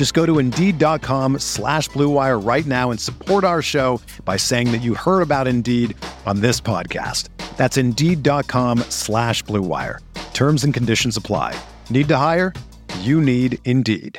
Just go to Indeed.com slash BlueWire right now and support our show by saying that you heard about Indeed on this podcast. That's Indeed.com slash BlueWire. Terms and conditions apply. Need to hire? You need Indeed.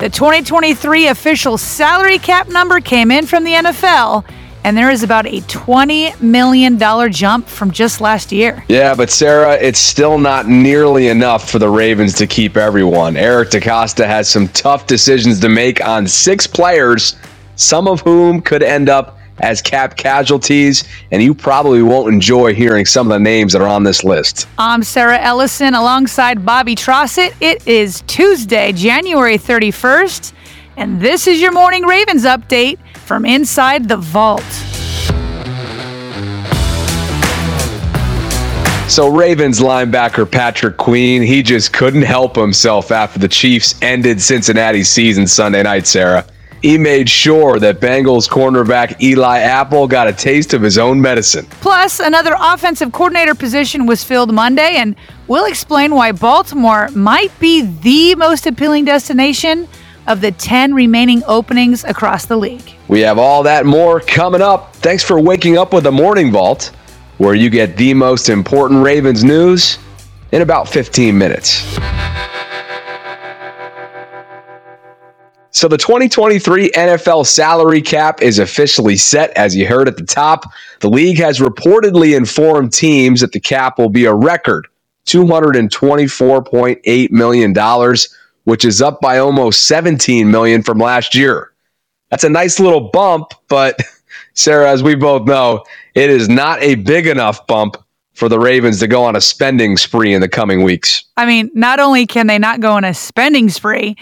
The 2023 official salary cap number came in from the NFL, and there is about a $20 million jump from just last year. Yeah, but Sarah, it's still not nearly enough for the Ravens to keep everyone. Eric DeCosta has some tough decisions to make on six players, some of whom could end up as cap casualties, and you probably won't enjoy hearing some of the names that are on this list. I'm Sarah Ellison alongside Bobby Trossett. It is Tuesday, January 31st, and this is your Morning Ravens update from inside the vault. So, Ravens linebacker Patrick Queen, he just couldn't help himself after the Chiefs ended Cincinnati's season Sunday night, Sarah. He made sure that Bengals cornerback Eli Apple got a taste of his own medicine. Plus, another offensive coordinator position was filled Monday, and we'll explain why Baltimore might be the most appealing destination of the 10 remaining openings across the league. We have all that more coming up. Thanks for waking up with the Morning Vault, where you get the most important Ravens news in about 15 minutes. So the 2023 NFL salary cap is officially set, as you heard at the top. The league has reportedly informed teams that the cap will be a record $224.8 million, which is up by almost 17 million from last year. That's a nice little bump, but Sarah, as we both know, it is not a big enough bump for the Ravens to go on a spending spree in the coming weeks. I mean, not only can they not go on a spending spree,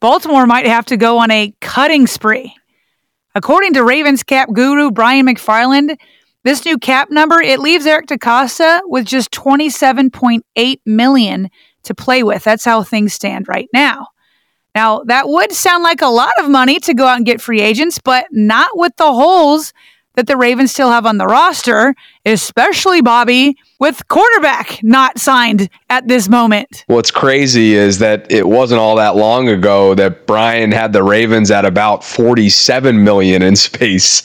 Baltimore might have to go on a cutting spree. According to Ravens cap guru Brian McFarland, this new cap number it leaves Eric DeCosta with just 27.8 million to play with. That's how things stand right now. Now, that would sound like a lot of money to go out and get free agents, but not with the holes that the Ravens still have on the roster, especially Bobby with quarterback not signed at this moment. What's crazy is that it wasn't all that long ago that Brian had the Ravens at about 47 million in space.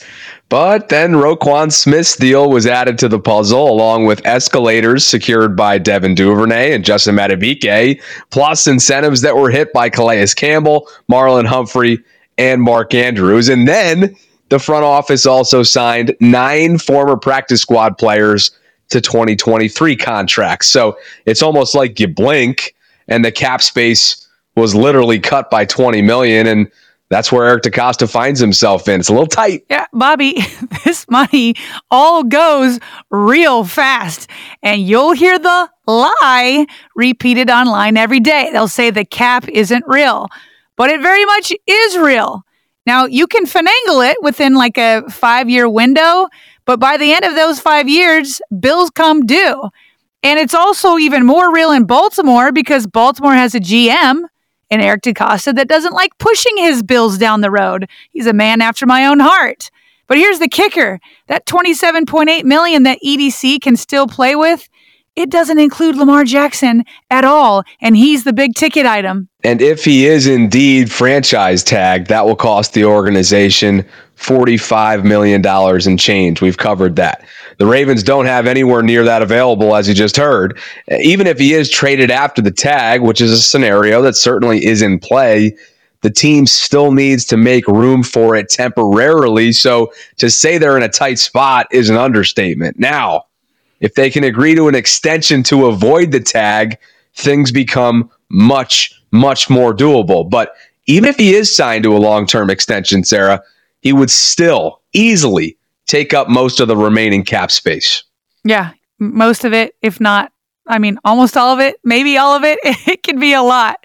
But then Roquan Smith's deal was added to the puzzle, along with escalators secured by Devin Duvernay and Justin Madubuike, plus incentives that were hit by Calais Campbell, Marlon Humphrey, and Mark Andrews. And then the front office also signed nine former practice squad players to 2023 contracts. So it's almost like you blink and the cap space was literally cut by 20 million and that's where Eric DeCosta finds himself in. It's a little tight. Yeah, Bobby, this money all goes real fast. And you'll hear the lie repeated online every day. They'll say the cap isn't real, but it very much is real. Now, you can finagle it within like a five year window, but by the end of those five years, bills come due. And it's also even more real in Baltimore because Baltimore has a GM and Eric DeCosta that doesn't like pushing his bills down the road. He's a man after my own heart. But here's the kicker. That 27.8 million that EDC can still play with, it doesn't include Lamar Jackson at all, and he's the big ticket item. And if he is indeed franchise tagged, that will cost the organization $45 million in change. We've covered that. The Ravens don't have anywhere near that available, as you just heard. Even if he is traded after the tag, which is a scenario that certainly is in play, the team still needs to make room for it temporarily. So to say they're in a tight spot is an understatement. Now, if they can agree to an extension to avoid the tag, things become much, much more doable. But even if he is signed to a long term extension, Sarah, he would still easily take up most of the remaining cap space. Yeah, most of it, if not, I mean, almost all of it, maybe all of it. It can be a lot.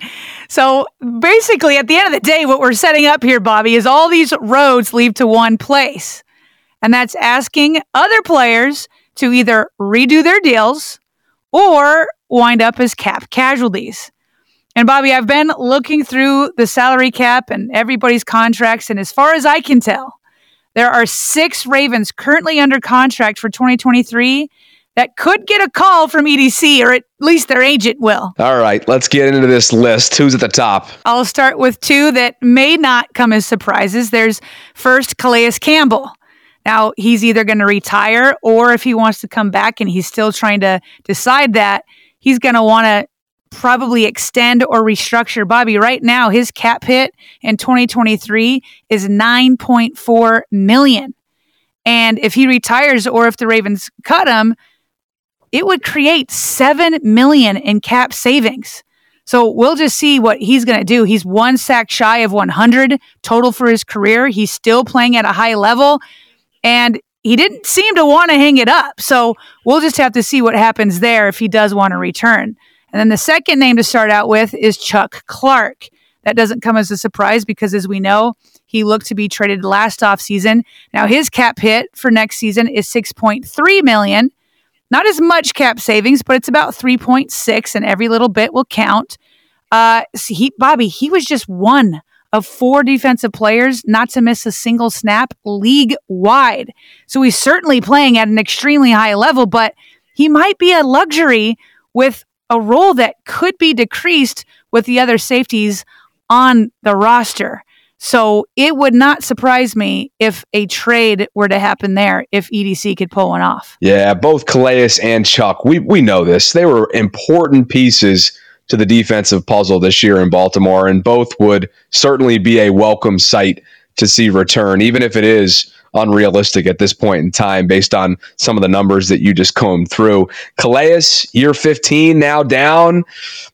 So basically, at the end of the day, what we're setting up here, Bobby, is all these roads lead to one place. And that's asking other players to either redo their deals or wind up as cap casualties. And Bobby, I've been looking through the salary cap and everybody's contracts, and as far as I can tell, there are six Ravens currently under contract for 2023 that could get a call from EDC, or at least their agent will. All right, let's get into this list. Who's at the top? I'll start with two that may not come as surprises. There's first Calais Campbell. Now, he's either going to retire or if he wants to come back and he's still trying to decide that, he's going to want to probably extend or restructure. Bobby, right now, his cap hit in 2023 is 9.4 million. And if he retires or if the Ravens cut him, it would create 7 million in cap savings. So we'll just see what he's going to do. He's one sack shy of 100 total for his career. He's still playing at a high level and he didn't seem to want to hang it up. So we'll just have to see what happens there if he does want to return. And then the second name to start out with is Chuck Clark. That doesn't come as a surprise because, as we know, he looked to be traded last offseason. Now his cap hit for next season is 6.3 million. Not as much cap savings, but it's about 3.6, and every little bit will count. Uh, he, Bobby, he was just one of four defensive players not to miss a single snap league wide. So he's certainly playing at an extremely high level, but he might be a luxury with a role that could be decreased with the other safeties on the roster. So it would not surprise me if a trade were to happen there if EDC could pull one off. Yeah, both Calais and Chuck, we, we know this. They were important pieces to the defensive puzzle this year in Baltimore, and both would certainly be a welcome sight to see return, even if it is unrealistic at this point in time based on some of the numbers that you just combed through. Calais, year 15 now down.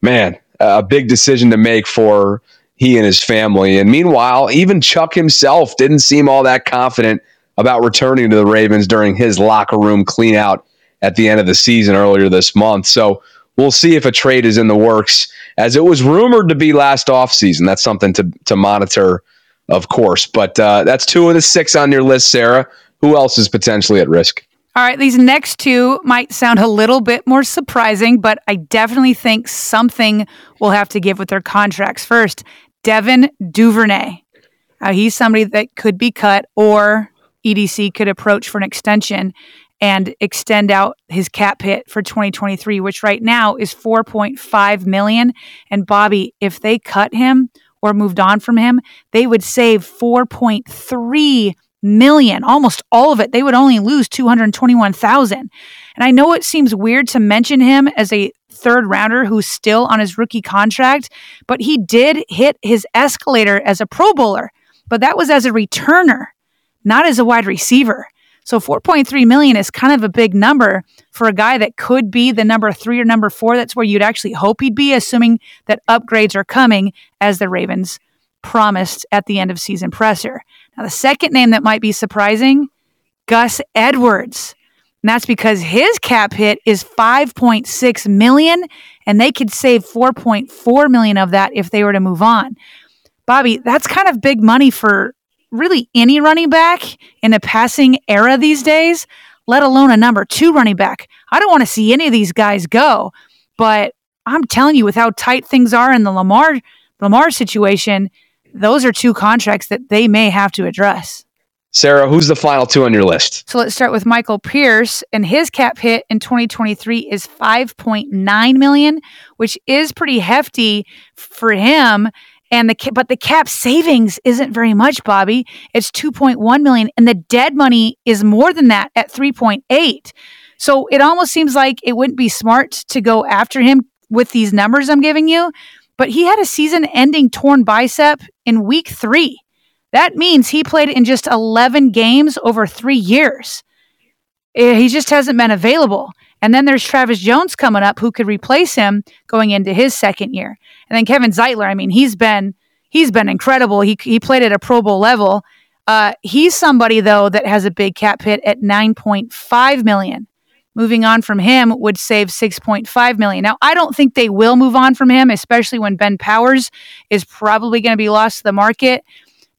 Man, a big decision to make for he and his family. And meanwhile, even Chuck himself didn't seem all that confident about returning to the Ravens during his locker room cleanout at the end of the season earlier this month. So we'll see if a trade is in the works, as it was rumored to be last offseason. That's something to, to monitor of course. But uh, that's two of the six on your list, Sarah. Who else is potentially at risk? All right, these next two might sound a little bit more surprising, but I definitely think something will have to give with their contracts. First, Devin Duvernay. Uh, he's somebody that could be cut, or EDC could approach for an extension and extend out his cap hit for 2023, which right now is 4.5 million. And Bobby, if they cut him or moved on from him, they would save 4.3 million, almost all of it. They would only lose 221,000. And I know it seems weird to mention him as a third rounder who's still on his rookie contract, but he did hit his escalator as a Pro Bowler, but that was as a returner, not as a wide receiver. So 4.3 million is kind of a big number for a guy that could be the number three or number four. That's where you'd actually hope he'd be, assuming that upgrades are coming as the Ravens promised at the end of season presser. Now, the second name that might be surprising, Gus Edwards. And that's because his cap hit is 5.6 million and they could save 4.4 million of that if they were to move on. Bobby, that's kind of big money for really any running back in a passing era these days, let alone a number two running back. I don't want to see any of these guys go, but I'm telling you, with how tight things are in the Lamar Lamar situation, those are two contracts that they may have to address. Sarah, who's the final two on your list? So let's start with Michael Pierce, and his cap hit in 2023 is 5.9 million, which is pretty hefty for him And the but the cap savings isn't very much, Bobby. It's 2.1 million and the dead money is more than that at 3.8. So it almost seems like it wouldn't be smart to go after him with these numbers I'm giving you, but he had a season ending torn bicep in week 3. That means he played in just 11 games over 3 years. Eh, he just hasn't been available. And then there's Travis Jones coming up who could replace him going into his second year. And then Kevin Zeitler, I mean, he's been he's been incredible. He he played at a Pro Bowl level. Uh, he's somebody though that has a big cap hit at 9.5 million. Moving on from him would save 6.5 million. Now, I don't think they will move on from him, especially when Ben Powers is probably going to be lost to the market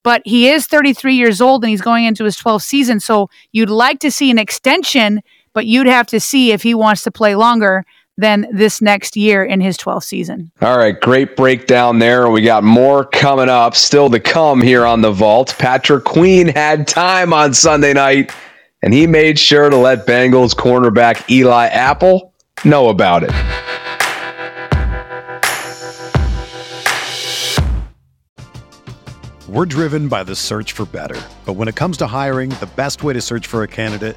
but he is 33 years old and he's going into his 12th season. So you'd like to see an extension but you'd have to see if he wants to play longer than this next year in his 12th season. All right, great breakdown there. We got more coming up, still to come here on the vault. Patrick Queen had time on Sunday night, and he made sure to let Bengals cornerback Eli Apple know about it. We're driven by the search for better. But when it comes to hiring, the best way to search for a candidate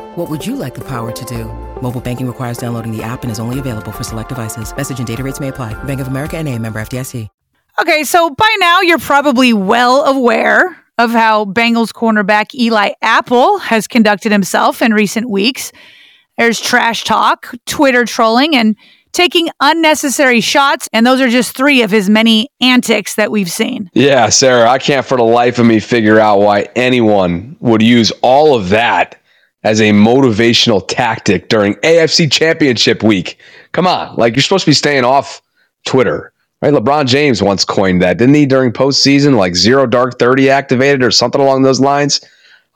What would you like the power to do? Mobile banking requires downloading the app and is only available for select devices. Message and data rates may apply. Bank of America and a member FDIC. Okay, so by now you're probably well aware of how Bengals cornerback Eli Apple has conducted himself in recent weeks. There's trash talk, Twitter trolling, and taking unnecessary shots. And those are just three of his many antics that we've seen. Yeah, Sarah, I can't for the life of me figure out why anyone would use all of that as a motivational tactic during AFC Championship week. Come on, like you're supposed to be staying off Twitter. Right, LeBron James once coined that, didn't he? During postseason, like zero dark thirty activated or something along those lines.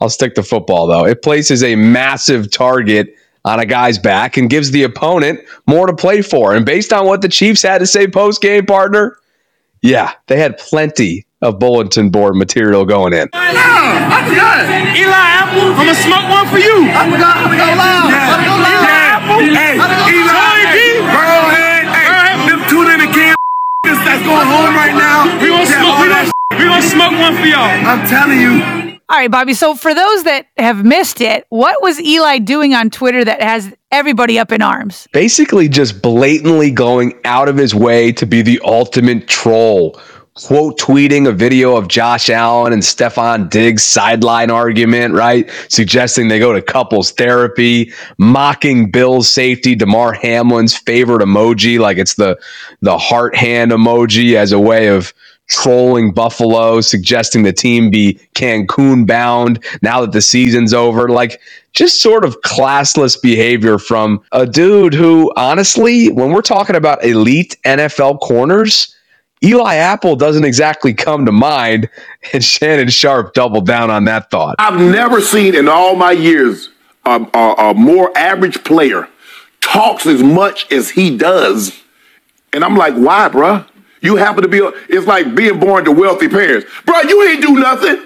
I'll stick to football though. It places a massive target on a guy's back and gives the opponent more to play for. And based on what the Chiefs had to say post game, partner, yeah, they had plenty of bulletin board material going in. No, I'm done. Eli Apple, I'm gonna smoke one for you. I'm gonna go, I'm gonna go loud. Yeah. I'm gonna go loud. Yeah. Apple, hey, Eli, hey, Burrowhead, hey, them two in the can that's going home right now. We gonna smoke, we gonna, we gonna smoke one for y'all. I'm telling you. All right, Bobby. So, for those that have missed it, what was Eli doing on Twitter that has everybody up in arms? Basically, just blatantly going out of his way to be the ultimate troll. Quote tweeting a video of Josh Allen and Stefon Diggs sideline argument, right? Suggesting they go to couples therapy, mocking Bill's safety, Damar Hamlin's favorite emoji, like it's the the heart hand emoji as a way of trolling Buffalo, suggesting the team be Cancun bound now that the season's over. Like, just sort of classless behavior from a dude who, honestly, when we're talking about elite NFL corners, Eli Apple doesn't exactly come to mind. And Shannon Sharpe doubled down on that thought. I've never seen in all my years a, a, a more average player talks as much as he does. And I'm like, why, bruh? You happen to be, it's like being born to wealthy parents. Bro, you ain't do nothing.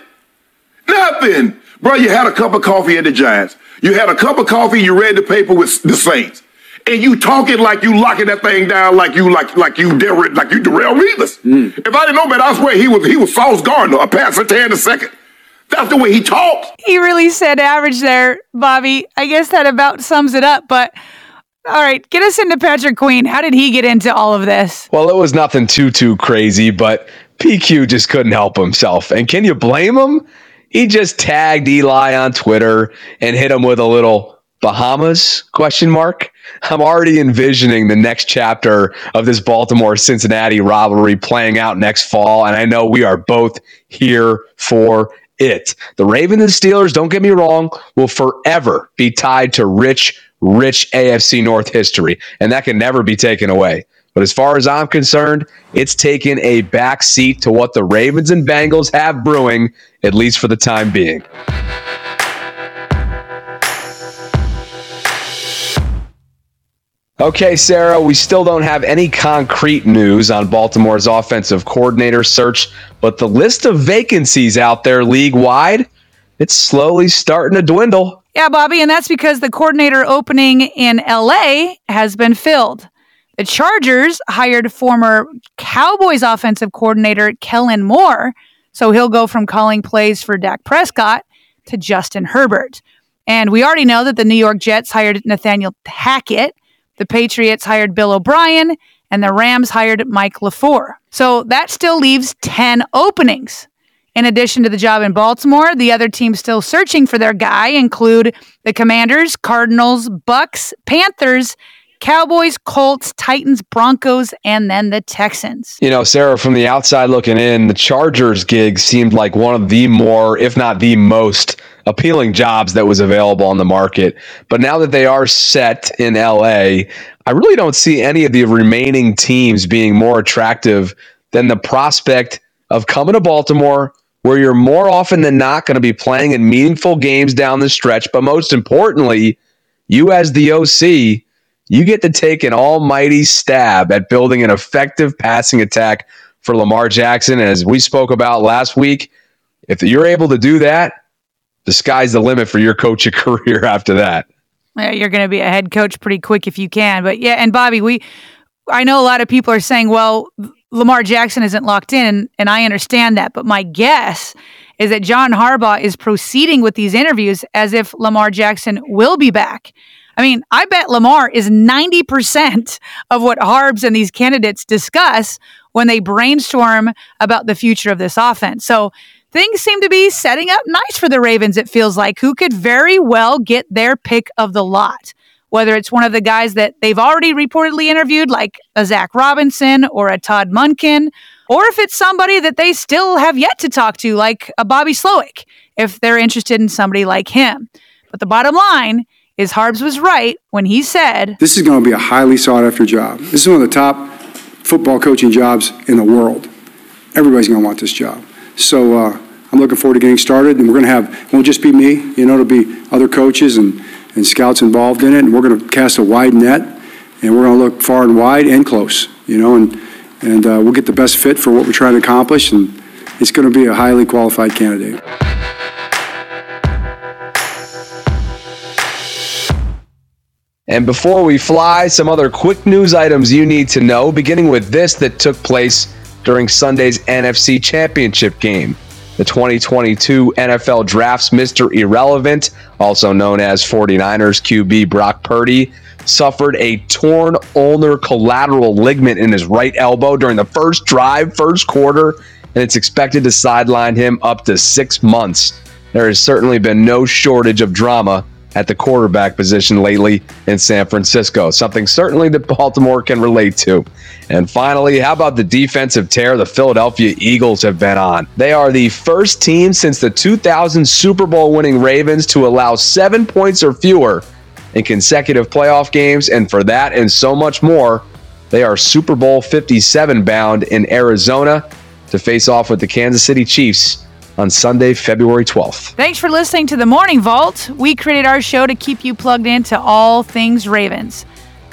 Nothing. Bro, you had a cup of coffee at the Giants. You had a cup of coffee, you read the paper with the Saints. And you talking like you locking that thing down like you like like you Darrelle like you Darrelle Revis. Mm. If I didn't know man, I swear he was he was Sauce Gardner, a pass for 10 a second. That's the way he talks. He really said average there, Bobby. I guess that about sums it up, but all right, get us into Patrick Queen. How did he get into all of this? Well, it was nothing too too crazy, but PQ just couldn't help himself. And can you blame him? He just tagged Eli on Twitter and hit him with a little Bahamas question mark. I'm already envisioning the next chapter of this Baltimore Cincinnati rivalry playing out next fall and I know we are both here for it. The Ravens and Steelers, don't get me wrong, will forever be tied to rich rich AFC North history, and that can never be taken away. But as far as I'm concerned, it's taken a back seat to what the Ravens and Bengals have brewing, at least for the time being. Okay, Sarah, we still don't have any concrete news on Baltimore's offensive coordinator search, but the list of vacancies out there league wide, it's slowly starting to dwindle. Yeah, Bobby, and that's because the coordinator opening in LA has been filled. The Chargers hired former Cowboys offensive coordinator Kellen Moore, so he'll go from calling plays for Dak Prescott to Justin Herbert. And we already know that the New York Jets hired Nathaniel Hackett, the Patriots hired Bill O'Brien, and the Rams hired Mike LaFleur. So that still leaves 10 openings. In addition to the job in Baltimore, the other teams still searching for their guy include the Commanders, Cardinals, Bucks, Panthers, Cowboys, Colts, Titans, Broncos, and then the Texans. You know, Sarah, from the outside looking in, the Chargers gig seemed like one of the more, if not the most, appealing jobs that was available on the market. But now that they are set in LA, I really don't see any of the remaining teams being more attractive than the prospect of coming to Baltimore, where you're more often than not going to be playing in meaningful games down the stretch. But most importantly, you as the OC, you get to take an almighty stab at building an effective passing attack for Lamar Jackson. And as we spoke about last week, if you're able to do that, the sky's the limit for your coaching career after that. Yeah, you're going to be a head coach pretty quick if you can. But yeah, and Bobby, we I know a lot of people are saying, well, Lamar Jackson isn't locked in, and I understand that. But my guess is that John Harbaugh is proceeding with these interviews as if Lamar Jackson will be back. I mean, I bet Lamar is 90% of what Harbs and these candidates discuss when they brainstorm about the future of this offense. So things seem to be setting up nice for the Ravens, it feels like, who could very well get their pick of the lot whether it's one of the guys that they've already reportedly interviewed, like a Zach Robinson or a Todd Monken, or if it's somebody that they still have yet to talk to, like a Bobby Slowik, if they're interested in somebody like him. But the bottom line is Harbs was right when he said, This is going to be a highly sought after job. This is one of the top football coaching jobs in the world. Everybody's going to want this job. So uh, I'm looking forward to getting started, and we're going to have, it won't just be me, you know, it'll be other coaches and and scouts involved in it, and we're going to cast a wide net, and we're going to look far and wide and close, you know, and and uh, we'll get the best fit for what we're trying to accomplish, and it's going to be a highly qualified candidate. And before we fly, some other quick news items you need to know, beginning with this that took place during Sunday's NFC Championship game the 2022 NFL Drafts Mr. Irrelevant, also known as 49ers QB Brock Purdy, suffered a torn ulnar collateral ligament in his right elbow during the first drive, first quarter, and it's expected to sideline him up to six months. There has certainly been no shortage of drama at the quarterback position lately in San Francisco, something certainly that Baltimore can relate to. And finally, how about the defensive tear the Philadelphia Eagles have been on? They are the first team since the 2000 Super Bowl winning Ravens to allow seven points or fewer in consecutive playoff games. And for that and so much more, they are Super Bowl 57 bound in Arizona to face off with the Kansas City Chiefs on Sunday, February 12th. Thanks for listening to the Morning Vault. We created our show to keep you plugged into all things Ravens.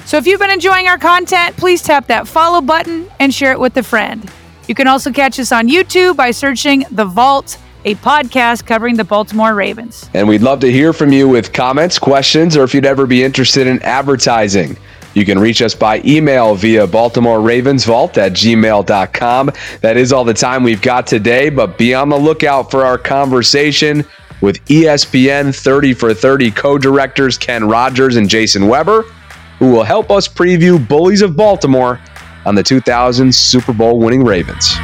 So if you've been enjoying our content, please tap that follow button and share it with a friend. You can also catch us on YouTube by searching The Vault a podcast covering the Baltimore Ravens. And we'd love to hear from you with comments, questions, or if you'd ever be interested in advertising. You can reach us by email via Baltimore Ravens Vault at gmail.com. That is all the time we've got today, but be on the lookout for our conversation with ESPN 30 for 30 co directors Ken Rodgers and Jason Weber, who will help us preview Bullies of Baltimore on the 2000 Super Bowl winning Ravens.